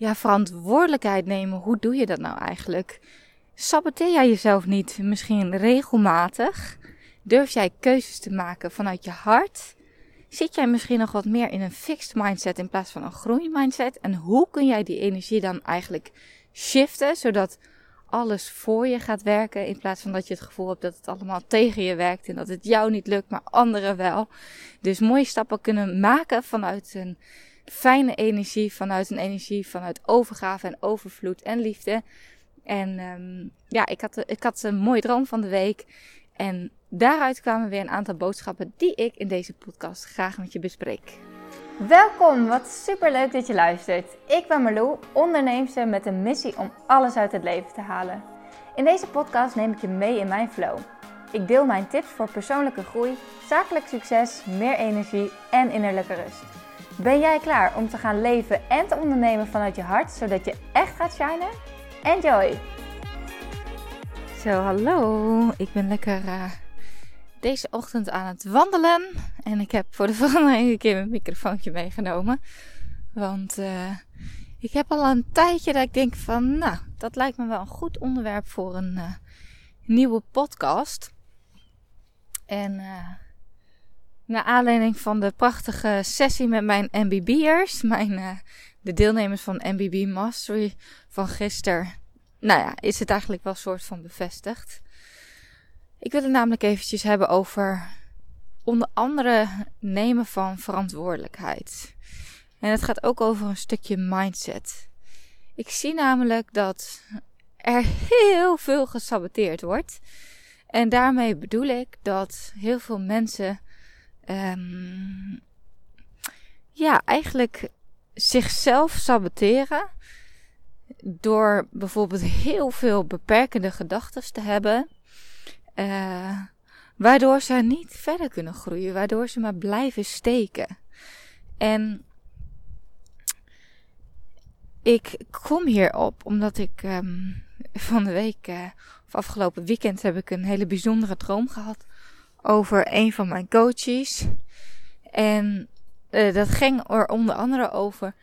ja, verantwoordelijkheid nemen. Hoe doe je dat nou eigenlijk? Saboteer jij jezelf niet misschien regelmatig? Durf jij keuzes te maken vanuit je hart? Zit jij misschien nog wat meer in een fixed mindset in plaats van een groeimindset? En hoe kun jij die energie dan eigenlijk shiften, zodat alles voor je gaat werken in plaats van dat je het gevoel hebt dat het allemaal tegen je werkt en dat het jou niet lukt, maar anderen wel. Dus mooie stappen kunnen maken vanuit een fijne energie, vanuit een energie vanuit overgave en overvloed en liefde. En um, ja, ik had, ik had een mooie droom van de week. En daaruit kwamen weer een aantal boodschappen die ik in deze podcast graag met je bespreek. Welkom, wat super leuk dat je luistert. Ik ben Marlou, onderneemster met een missie om alles uit het leven te halen. In deze podcast neem ik je mee in mijn flow. Ik deel mijn tips voor persoonlijke groei, zakelijk succes, meer energie en innerlijke rust. Ben jij klaar om te gaan leven en te ondernemen vanuit je hart, zodat je echt gaat shinen? Enjoy! Zo, hallo. Ik ben lekker uh, deze ochtend aan het wandelen. En ik heb voor de een keer mijn microfoontje meegenomen. Want uh, ik heb al een tijdje dat ik denk van, nou, dat lijkt me wel een goed onderwerp voor een uh, nieuwe podcast. En naar aanleiding van de prachtige sessie met mijn MBB'ers, mijn, de deelnemers van MBB Mastery van gisteren nou ja, is het eigenlijk wel een soort van bevestigd. Ik wil het namelijk eventjes hebben over onder andere nemen van verantwoordelijkheid. En het gaat ook over een stukje mindset. Ik zie namelijk dat er heel veel gesaboteerd wordt. En daarmee bedoel ik dat heel veel mensen um, ja, eigenlijk zichzelf saboteren door bijvoorbeeld heel veel beperkende gedachten te hebben, uh, waardoor ze niet verder kunnen groeien, waardoor ze maar blijven steken. En ik kom hierop omdat ik um, van de week, uh, of afgelopen weekend, heb ik een hele bijzondere droom gehad over een van mijn coaches. En uh, dat ging er onder andere over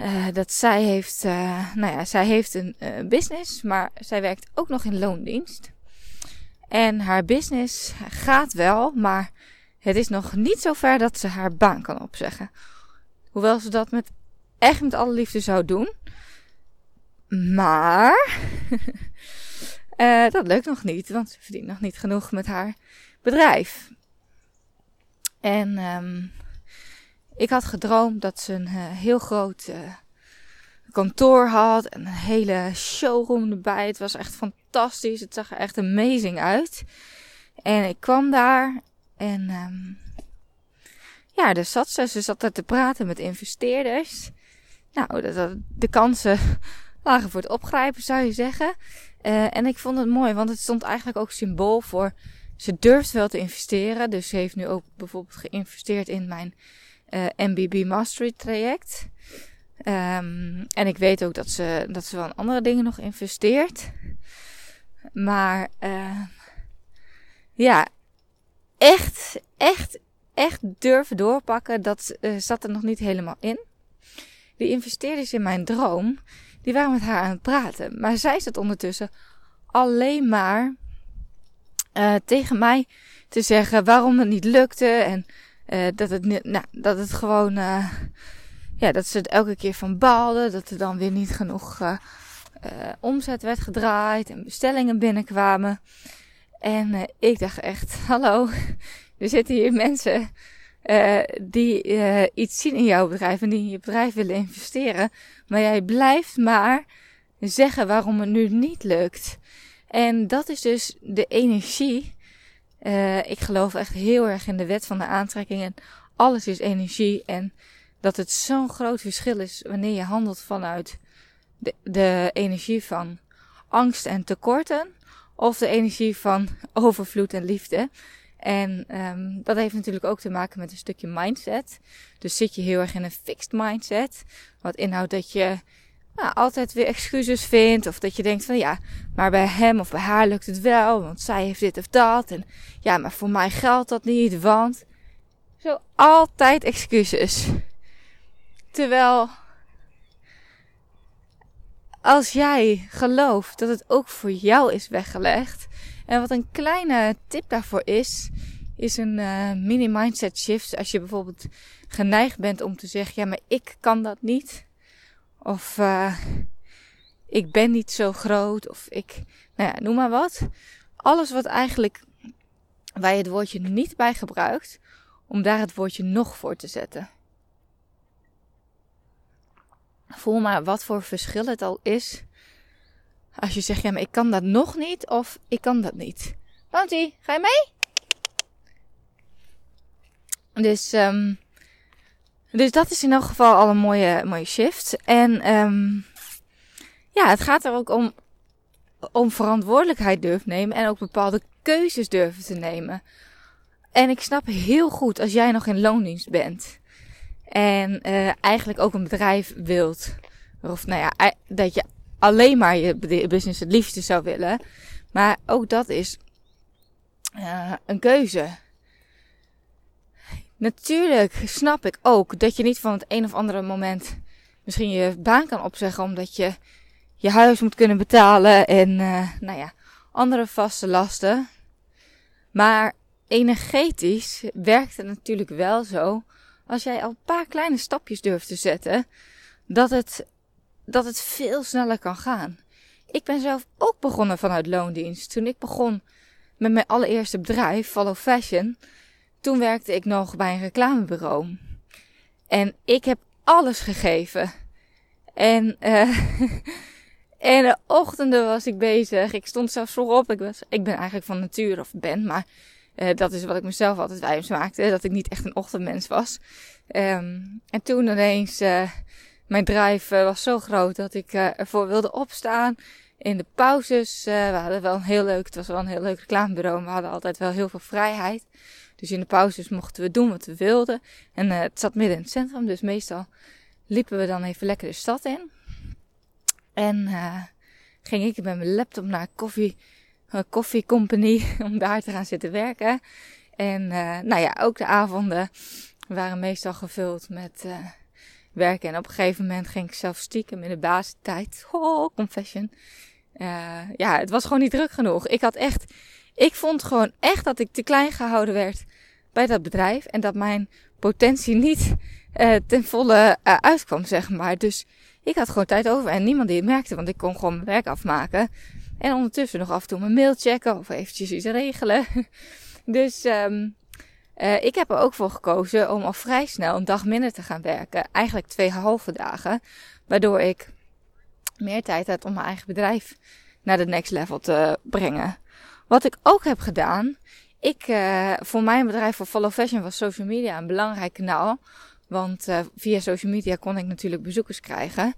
uh, dat zij heeft, uh, nou ja, zij heeft een business, maar zij werkt ook nog in loondienst. En haar business gaat wel, maar het is nog niet zo ver dat ze haar baan kan opzeggen. Hoewel ze dat met echt met alle liefde zou doen. Maar dat lukt nog niet, want ze verdient nog niet genoeg met haar bedrijf. En um, ik had gedroomd dat ze een uh, heel groot uh, kantoor had. En een hele showroom erbij. Het was echt fantastisch. Het zag er echt amazing uit. En ik kwam daar. En um, ja, dus zat ze. Ze zat daar te praten met investeerders. Nou, de kansen lagen voor het opgrijpen, zou je zeggen. Uh, en ik vond het mooi, want het stond eigenlijk ook symbool voor... Ze durft wel te investeren. Dus ze heeft nu ook bijvoorbeeld geïnvesteerd in mijn uh, eh, MBB Mastery traject. Um, en ik weet ook dat ze, dat ze wel in andere dingen nog investeert. Maar uh, ja, echt, echt, echt durven doorpakken, dat zat er nog niet helemaal in. Die investeerders in mijn droom, die waren met haar aan het praten. Maar zij zat ondertussen alleen maar uh, tegen mij te zeggen waarom het niet lukte en uh, dat, het, nou, dat het gewoon, uh, ja, dat ze het elke keer van baalden. Dat er dan weer niet genoeg omzet werd gedraaid en bestellingen binnenkwamen. En ik dacht echt, hallo, er zitten hier mensen die iets zien in jouw bedrijf en die in je bedrijf willen investeren. Maar jij blijft maar zeggen waarom het nu niet lukt. En dat is dus de energie uh, ik geloof echt heel erg in de wet van de aantrekking. En alles is energie. En dat het zo'n groot verschil is wanneer je handelt vanuit de, de energie van angst en tekorten. Of de energie van overvloed en liefde. En um, dat heeft natuurlijk ook te maken met een stukje mindset. Dus zit je heel erg in een fixed mindset. Wat inhoudt dat je nou, altijd weer excuses vindt. Of dat je denkt van ja, maar bij hem of bij haar lukt het wel. Want zij heeft dit of dat. En ja, maar voor mij geldt dat niet. Want zo altijd excuses. Terwijl als jij gelooft dat het ook voor jou is weggelegd. En wat een kleine tip daarvoor is, is een uh, mini mindset shift. Als je bijvoorbeeld geneigd bent om te zeggen, ja, maar ik kan dat niet. Of uh, ik ben niet zo groot. Of ik, nou ja, noem maar wat. Alles wat eigenlijk, waar je het woordje niet bij gebruikt, om daar het woordje nog voor te zetten. Voel maar wat voor verschil het al is. Als je zegt, ja, maar ik kan dat nog niet of ik kan dat niet. Bounty, ga je mee? Dus, um, dus dat is in elk geval al een mooie, mooie shift. En um, ja, het gaat er ook om, om verantwoordelijkheid durven nemen en ook bepaalde keuzes durven te nemen. En ik snap heel goed als jij nog in loondienst bent. En uh, eigenlijk ook een bedrijf wilt. Of nou ja, dat je alleen maar je business het liefste zou willen. Maar ook dat is uh, een keuze. Natuurlijk snap ik ook dat je niet van het een of andere moment misschien je baan kan opzeggen omdat je je huis moet kunnen betalen en uh, nou ja, andere vaste lasten. Maar energetisch werkt het natuurlijk wel zo als jij al een paar kleine stapjes durft te zetten, dat het, dat het veel sneller kan gaan. Ik ben zelf ook begonnen vanuit loondienst. Toen ik begon met mijn allereerste bedrijf, Follow Fashion, toen werkte ik nog bij een reclamebureau. En ik heb alles gegeven. En, uh, en de ochtenden was ik bezig. Ik stond zelfs vroeg op. Ik, was, ik ben eigenlijk van nature, of ben, maar uh, dat is wat ik mezelf altijd wijs maakte. Dat ik niet echt een ochtendmens was. Um, en toen ineens, uh, mijn drive uh, was zo groot dat ik ervoor wilde opstaan. In de pauzes, we hadden wel heel leuk, het was wel een heel leuk reclamebureau. We hadden altijd wel heel veel vrijheid. Dus in de pauzes mochten we doen wat we wilden. En het zat midden in het centrum, dus meestal liepen we dan even lekker de stad in. En ging ik met mijn laptop naar koffie Coffee Company om daar te gaan zitten werken. En uh, nou ja, ook de avonden waren meestal gevuld met uh, werken. En op een gegeven moment ging ik zelf stiekem in de basistijd. Oh, confession. Uh, ja, het was gewoon niet druk genoeg. Ik had echt, ik vond gewoon echt dat ik te klein gehouden werd bij dat bedrijf. En dat mijn potentie niet ten volle uitkwam, zeg maar. Dus ik had gewoon tijd over en niemand die het merkte, want ik kon gewoon mijn werk afmaken. En ondertussen nog af en toe mijn mail checken of eventjes iets regelen. Dus um, uh, ik heb er ook voor gekozen om al vrij snel een dag minder te gaan werken. Eigenlijk twee halve dagen. Waardoor ik meer tijd had om mijn eigen bedrijf naar de next level te brengen. Wat ik ook heb gedaan. Ik, uh, voor mijn bedrijf, voor Follow Fashion, was social media een belangrijk kanaal. Want uh, via social media kon ik natuurlijk bezoekers krijgen.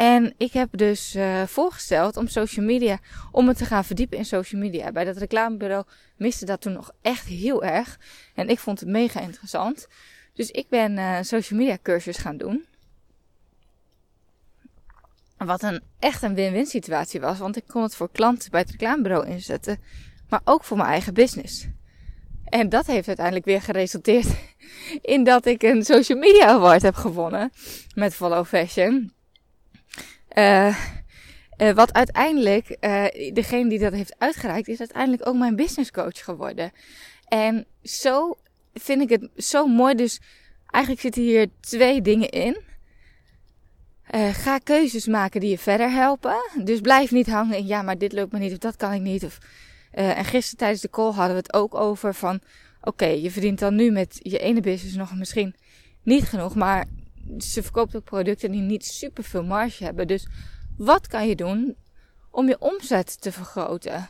En ik heb dus uh, voorgesteld om social media, om me te gaan verdiepen in social media. Bij dat reclamebureau miste dat toen nog echt heel erg. En ik vond het mega interessant. Dus ik ben uh, social media cursus gaan doen. Wat een echt een win-win situatie was. Want ik kon het voor klanten bij het reclamebureau inzetten. Maar ook voor mijn eigen business. En dat heeft uiteindelijk weer geresulteerd in dat ik een social media award heb gewonnen met Follow Fashion. Uh, uh, wat uiteindelijk, uh, degene die dat heeft uitgereikt, is uiteindelijk ook mijn business coach geworden. En zo vind ik het zo mooi. Dus eigenlijk zitten hier twee dingen in. ga keuzes maken die je verder helpen. Dus blijf niet hangen in, ja, maar dit lukt me niet of dat kan ik niet. Of, en gisteren tijdens de call hadden we het ook over van, oké, je verdient dan nu met je ene business nog misschien niet genoeg, maar ze verkoopt ook producten die niet super veel marge hebben. Dus wat kan je doen om je omzet te vergroten?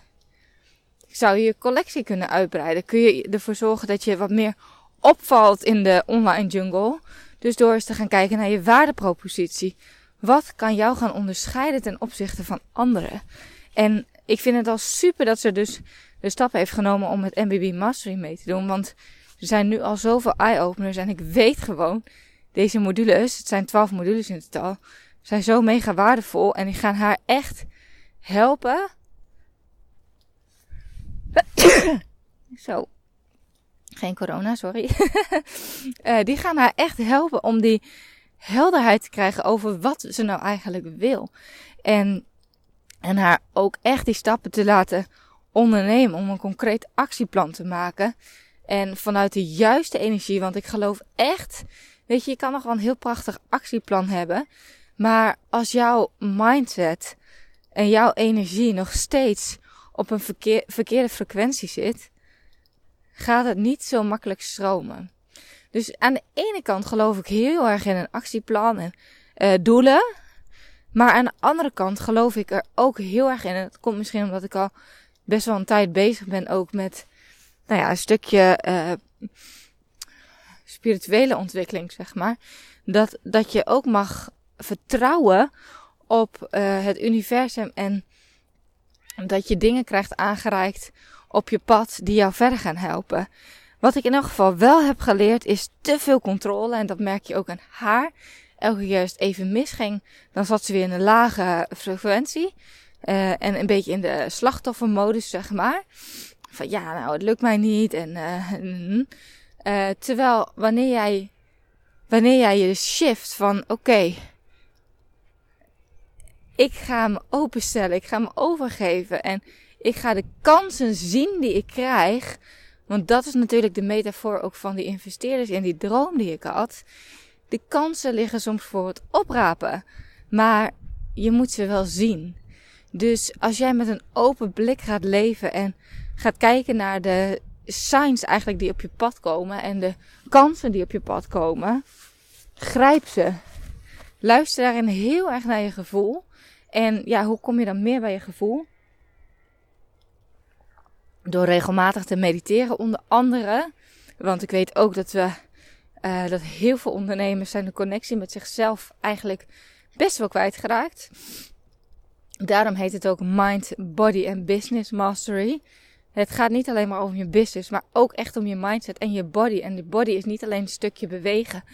Zou je collectie kunnen uitbreiden? Kun je ervoor zorgen dat je wat meer opvalt in de online jungle? Dus door eens te gaan kijken naar je waardepropositie. Wat kan jou gaan onderscheiden ten opzichte van anderen? En ik vind het al super dat ze dus de stap heeft genomen om met MBB Mastery mee te doen. Want er zijn nu al zoveel eye-openers en ik weet gewoon deze modules, het zijn twaalf modules in totaal, zijn zo mega waardevol en die gaan haar echt helpen. zo. Geen corona, sorry. uh, die gaan haar echt helpen om die helderheid te krijgen over wat ze nou eigenlijk wil. En, en haar ook echt die stappen te laten ondernemen om een concreet actieplan te maken. En vanuit de juiste energie, want ik geloof echt, weet je, je kan nog wel een heel prachtig actieplan hebben. Maar als jouw mindset en jouw energie nog steeds op een verkeer, verkeerde frequentie zit, gaat het niet zo makkelijk stromen. Dus aan de ene kant geloof ik heel erg in een actieplan en uh, doelen. Maar aan de andere kant geloof ik er ook heel erg in. En het komt misschien omdat ik al best wel een tijd bezig ben ook met nou ja, een stukje uh, spirituele ontwikkeling, zeg maar. Dat, dat je ook mag vertrouwen op uh, het universum en dat je dingen krijgt aangereikt op je pad die jou verder gaan helpen. Wat ik in elk geval wel heb geleerd is te veel controle. En dat merk je ook aan haar. Elke keer als het even misging, dan zat ze weer in een lage frequentie. Uh, en een beetje in de slachtoffermodus, zeg maar. Van ja, nou, het lukt mij niet. En, uh, uh, terwijl wanneer jij, wanneer jij je shift van oké, ik ga me openstellen, ik ga me overgeven en ik ga de kansen zien die ik krijg. Want dat is natuurlijk de metafoor ook van die investeerders en die droom die ik had. De kansen liggen soms voor het oprapen, maar je moet ze wel zien. Dus als jij met een open blik gaat leven en gaat kijken naar de signs eigenlijk die op je pad komen en de kansen die op je pad komen, grijp ze. Luister daarin heel erg naar je gevoel. En ja, hoe kom je dan meer bij je gevoel? Door regelmatig te mediteren, onder andere. Want ik weet ook dat we uh, dat heel veel ondernemers zijn de connectie met zichzelf eigenlijk best wel kwijtgeraakt. Daarom heet het ook Mind, Body and Business Mastery. Het gaat niet alleen maar over je business, maar ook echt om je mindset en je body. En de body is niet alleen een stukje bewegen,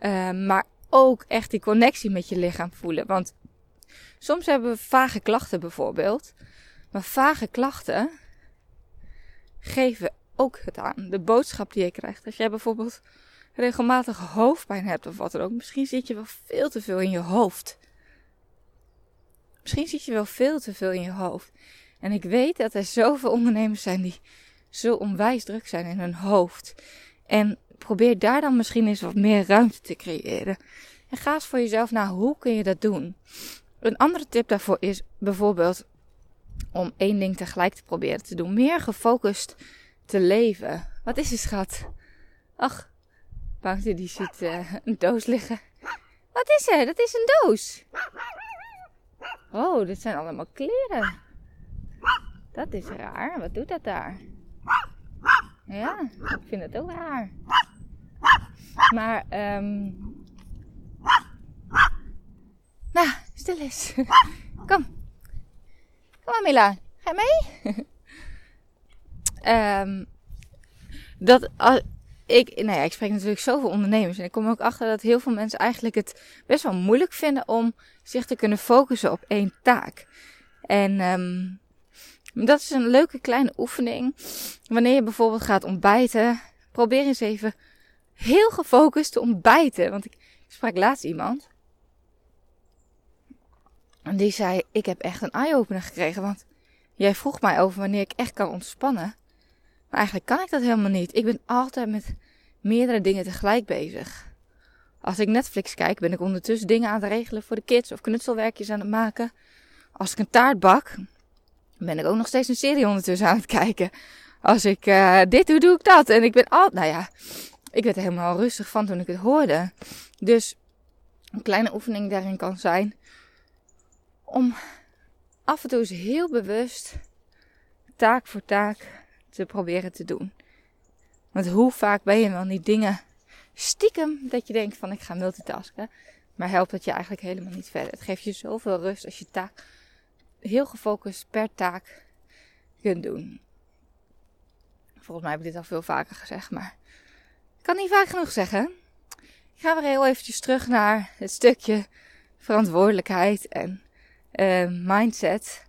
uh, maar ook echt die connectie met je lichaam voelen. Want soms hebben we vage klachten bijvoorbeeld. Maar vage klachten geven ook het aan. De boodschap die je krijgt. Als jij bijvoorbeeld regelmatig hoofdpijn hebt of wat dan ook. Misschien zit je wel veel te veel in je hoofd. Misschien zit je wel veel te veel in je hoofd. En ik weet dat er zoveel ondernemers zijn die zo onwijs druk zijn in hun hoofd. En probeer daar dan misschien eens wat meer ruimte te creëren. En ga eens voor jezelf naar hoe kun je dat doen. Een andere tip daarvoor is bijvoorbeeld om één ding tegelijk te proberen te doen. Meer gefocust te leven. Wat is er, schat? Ach, Bounty die ziet uh, een doos liggen. Wat is er? Dat is een doos. Oh, dit zijn allemaal kleren. Dat is raar. Wat doet dat daar? Ja, ik vind het ook raar. Maar, um... Nou, stil eens. Kom. Kom maar, Mila. Ga mee? um, dat, ik, nou ja, ik spreek natuurlijk zoveel ondernemers. En ik kom ook achter dat heel veel mensen eigenlijk het best wel moeilijk vinden om zich te kunnen focussen op één taak. En um, dat is een leuke kleine oefening. Wanneer je bijvoorbeeld gaat ontbijten, probeer eens even heel gefocust te ontbijten. Want ik sprak laatst iemand. En die zei: Ik heb echt een eye-opener gekregen. Want jij vroeg mij over wanneer ik echt kan ontspannen. Maar eigenlijk kan ik dat helemaal niet. Ik ben altijd met meerdere dingen tegelijk bezig. Als ik Netflix kijk, ben ik ondertussen dingen aan het regelen voor de kids of knutselwerkjes aan het maken. Als ik een taart bak, ben ik ook nog steeds een serie ondertussen aan het kijken. Als ik uh, dit doe, doe ik dat. En ik ben al, nou ja, ik werd er helemaal rustig van toen ik het hoorde. Dus een kleine oefening daarin kan zijn om af en toe eens heel bewust taak voor taak te proberen te doen. Want hoe vaak ben je wel niet dingen stiekem dat je denkt van ik ga multitasken. Maar helpt het je eigenlijk helemaal niet verder. Het geeft je zoveel rust als je taak heel gefocust per taak kunt doen. Volgens mij heb ik dit al veel vaker gezegd, maar ik kan niet vaak genoeg zeggen. Ik ga weer heel eventjes terug naar het stukje verantwoordelijkheid en uh, mindset.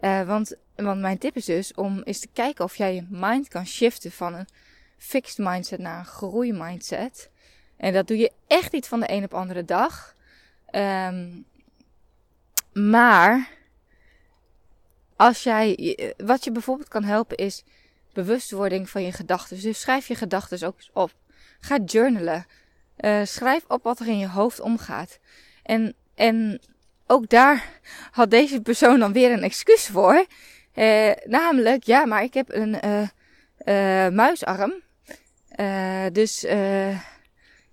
Uh, want, want mijn tip is dus om eens te kijken of jij je mind kan shiften van een fixed mindset naar een groeimindset. En dat doe je echt niet van de een op andere dag. Ehm, maar als jij, wat je bijvoorbeeld kan helpen is bewustwording van je gedachten. Dus schrijf je gedachten ook eens op. Ga journalen. Uh, schrijf op wat er in je hoofd omgaat. En, en ook daar had deze persoon dan weer een excuus voor. Uh, namelijk, ja, maar ik heb een muisarm. dus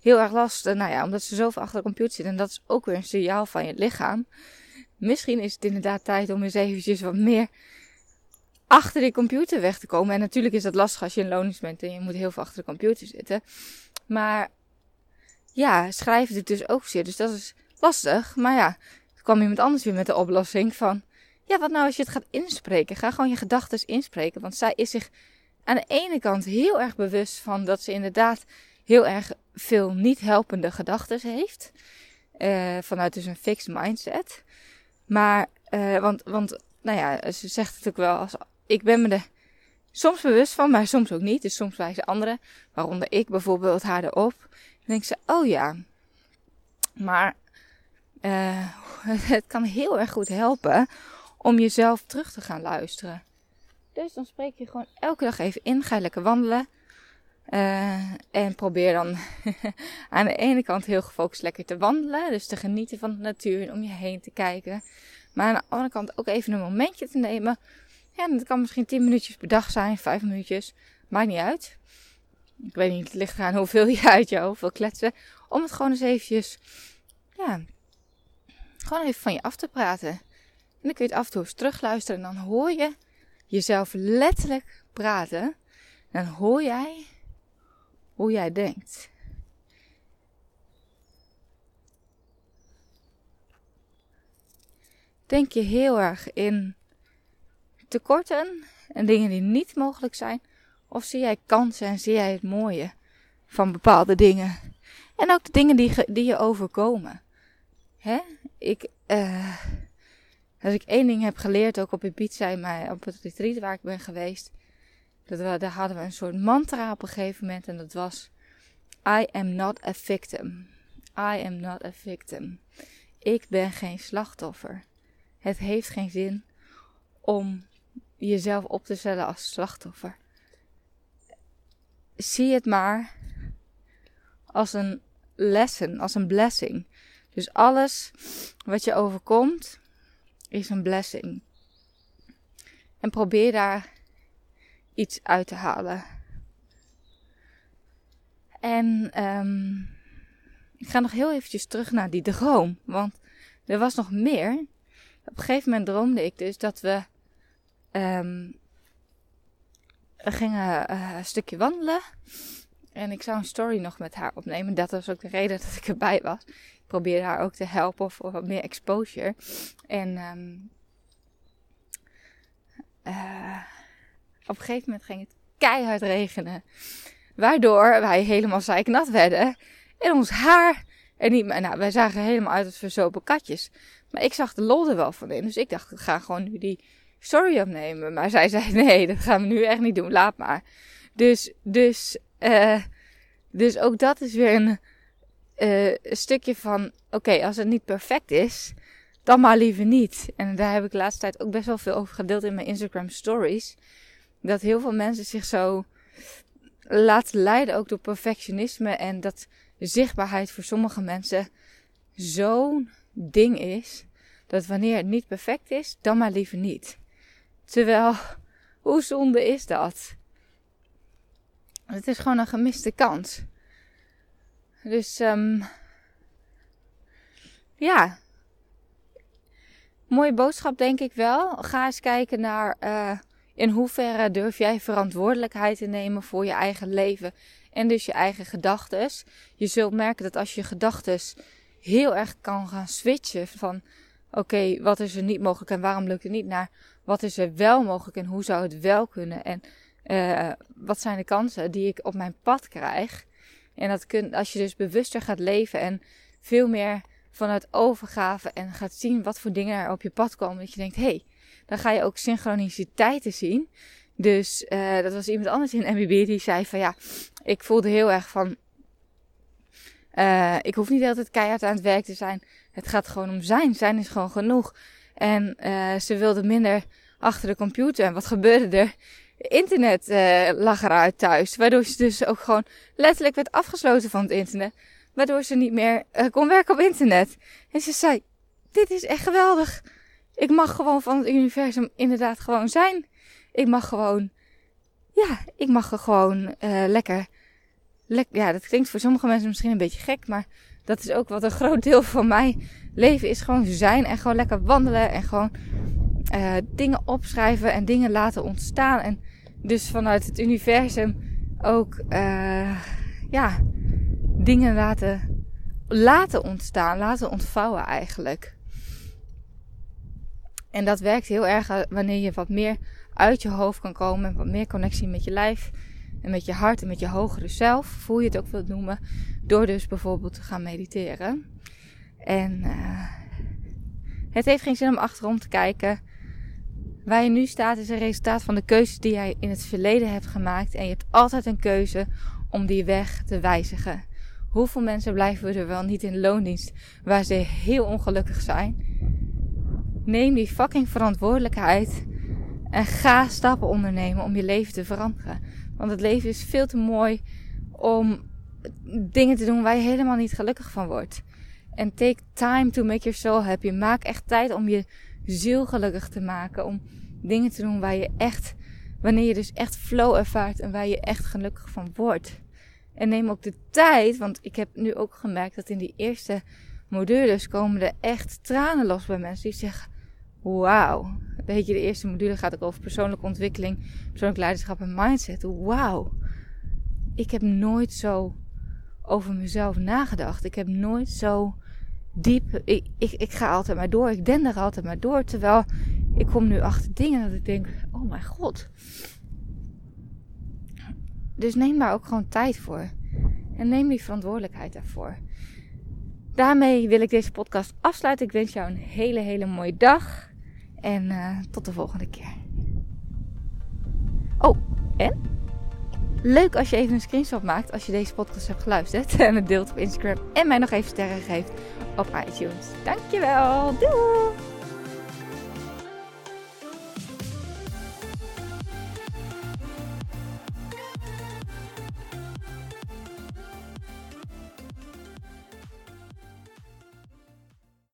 heel erg lastig. Nou ja, omdat ze zoveel achter de computer zitten. En dat is ook weer een signaal van je lichaam. Misschien is het inderdaad tijd om eens eventjes wat meer achter die computer weg te komen. En natuurlijk is dat lastig als je in lonings bent en je moet heel veel achter de computer zitten. Maar ja, schrijven het dus ook zeer. Dus dat is lastig. Maar ja, er kwam iemand anders weer met de oplossing van... Ja, wat nou als je het gaat inspreken? Ga gewoon je gedachten inspreken. Want zij is zich aan de ene kant heel erg bewust van dat ze inderdaad heel erg veel niet helpende gedachten heeft. Uh, vanuit dus een fixed mindset. Maar, uh, want, want, nou ja, ze zegt het ook wel als, ik ben me er soms bewust van, maar soms ook niet. Dus soms wijzen anderen, waaronder ik bijvoorbeeld, haar erop. Dan denk ze, oh ja. Maar, uh, het kan heel erg goed helpen om jezelf terug te gaan luisteren. Dus dan spreek je gewoon elke dag even in. Ga je lekker wandelen. Uh, en probeer dan aan de ene kant heel gefocust lekker te wandelen. Dus te genieten van de natuur en om je heen te kijken. Maar aan de andere kant ook even een momentje te nemen. Ja, dat kan misschien 10 minuutjes per dag zijn, 5 minuutjes. Maakt niet uit. Ik weet niet, het ligt hoeveel je uit je hoofd kletsen. Om het gewoon eens eventjes, ja, gewoon even van je af te praten. En dan kun je het af en toe eens terugluisteren. En dan hoor je jezelf letterlijk praten. En dan hoor jij hoe jij denkt. Denk je heel erg in tekorten en dingen die niet mogelijk zijn? Of zie jij kansen en zie jij het mooie van bepaalde dingen? En ook de dingen die, die je overkomen. Hè? Ik, uh, als ik één ding heb geleerd, ook op Ibiza, maar op het retreat waar ik ben geweest, dat we, daar hadden we een soort mantra op een gegeven moment en dat was: I am not a victim. I am not a victim. Ik ben geen slachtoffer. Het heeft geen zin om jezelf op te stellen als slachtoffer. Zie het maar als een lesson, als een blessing. Dus alles wat je overkomt is een blessing. En probeer daar iets uit te halen. En um, ik ga nog heel eventjes terug naar die droom. Want er was nog meer. Op een gegeven moment droomde ik dus dat we. Um, we gingen uh, een stukje wandelen. En ik zou een story nog met haar opnemen. Dat was ook de reden dat ik erbij was. Ik probeerde haar ook te helpen voor wat meer exposure. En um, op een gegeven moment ging het keihard regenen. Waardoor wij helemaal zeiknat werden. En ons haar er niet. Nou, wij zagen helemaal uit als verzopen katjes. Maar ik zag de lol er wel van in. Dus ik dacht, ik ga gewoon nu die story opnemen. Maar zij zei, nee, dat gaan we nu echt niet doen. Laat maar. Dus, dus, uh, dus ook dat is weer een, uh, stukje van... Oké, als het niet perfect is, dan maar liever niet. En daar heb ik de laatste tijd ook best wel veel over gedeeld in mijn Instagram stories dat heel veel mensen zich zo laten leiden ook door perfectionisme en dat zichtbaarheid voor sommige mensen zo'n ding is dat wanneer het niet perfect is, dan maar liever niet. Terwijl, hoe zonde is dat? Het is gewoon een gemiste kans. Dus, um, ja. Mooie boodschap, denk ik wel. Ga eens kijken naar uh, in hoeverre durf jij verantwoordelijkheid te nemen voor je eigen leven en dus je eigen gedachten? Je zult merken dat als je gedachten heel erg kan gaan switchen van oké, wat is er niet mogelijk en waarom lukt het niet naar wat is er wel mogelijk en hoe zou het wel kunnen en uh, wat zijn de kansen die ik op mijn pad krijg? En dat kun, als je dus bewuster gaat leven en veel meer vanuit overgave en gaat zien wat voor dingen er op je pad komen, dat je denkt, hé, hey, dan ga je ook synchroniciteiten zien. Dus uh, dat was iemand anders in MBB die zei van ja, ik voelde heel erg van Uh, ik hoef niet altijd keihard aan het werk te zijn. Het gaat gewoon om zijn. Zijn is gewoon genoeg. En uh, ze wilde minder achter de computer. En wat gebeurde er? Internet lag eruit thuis. Waardoor ze dus ook gewoon letterlijk werd afgesloten van het internet. Waardoor ze niet meer kon werken op internet. En ze zei: Dit is echt geweldig. Ik mag gewoon van het universum inderdaad gewoon zijn. Ik mag gewoon, ja, ik mag er gewoon uh, lekker, lekker. Ja, dat klinkt voor sommige mensen misschien een beetje gek, maar dat is ook wat een groot deel van mijn leven is. Gewoon zijn en gewoon lekker wandelen en gewoon uh, dingen opschrijven en dingen laten ontstaan. En dus vanuit het universum ook, uh, ja, dingen laten, laten ontstaan, laten ontvouwen eigenlijk. En dat werkt heel erg eh, wanneer je wat meer uit je hoofd kan komen. Wat meer connectie met je lijf en met je hart en met je hogere zelf. Hoe je het ook wilt noemen. Door dus bijvoorbeeld te gaan mediteren. En uh, het heeft geen zin om achterom te kijken. Waar je nu staat is een resultaat van de keuzes die jij in het verleden hebt gemaakt. En je hebt altijd een keuze om die weg te wijzigen. Hoeveel mensen blijven er wel niet in loondienst waar ze heel ongelukkig zijn? Neem die fucking verantwoordelijkheid en ga stappen ondernemen om je leven te veranderen. Want het leven is veel te mooi om dingen te doen waar je helemaal niet gelukkig van wordt. En take time to make your soul happy. Maak echt tijd om je ziel gelukkig te maken. Om dingen te doen waar je echt, wanneer je dus echt flow ervaart en waar je echt gelukkig van wordt. En neem ook de tijd, want ik heb nu ook gemerkt dat in die eerste modules komen er echt tranen los bij mensen die zeggen: wauw. Weet je, de eerste module gaat ook over persoonlijke ontwikkeling, persoonlijk leiderschap en mindset. Wauw. Ik heb nooit zo over mezelf nagedacht. Ik heb nooit zo diep. Ik, ik, ga altijd maar door. Ik den er altijd maar door. Terwijl ik kom nu achter dingen dat ik denk: oh mijn god. Dus neem daar ook gewoon tijd voor. En neem die verantwoordelijkheid daarvoor. Daarmee wil ik deze podcast afsluiten. Ik wens jou een hele, hele mooie dag. En uh, tot de volgende keer. Oh, en? Leuk als je even een screenshot maakt als je deze podcast hebt geluisterd. En het deelt op Instagram. En mij nog even sterren geeft op iTunes. Dankjewel. Doei!